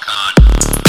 Con.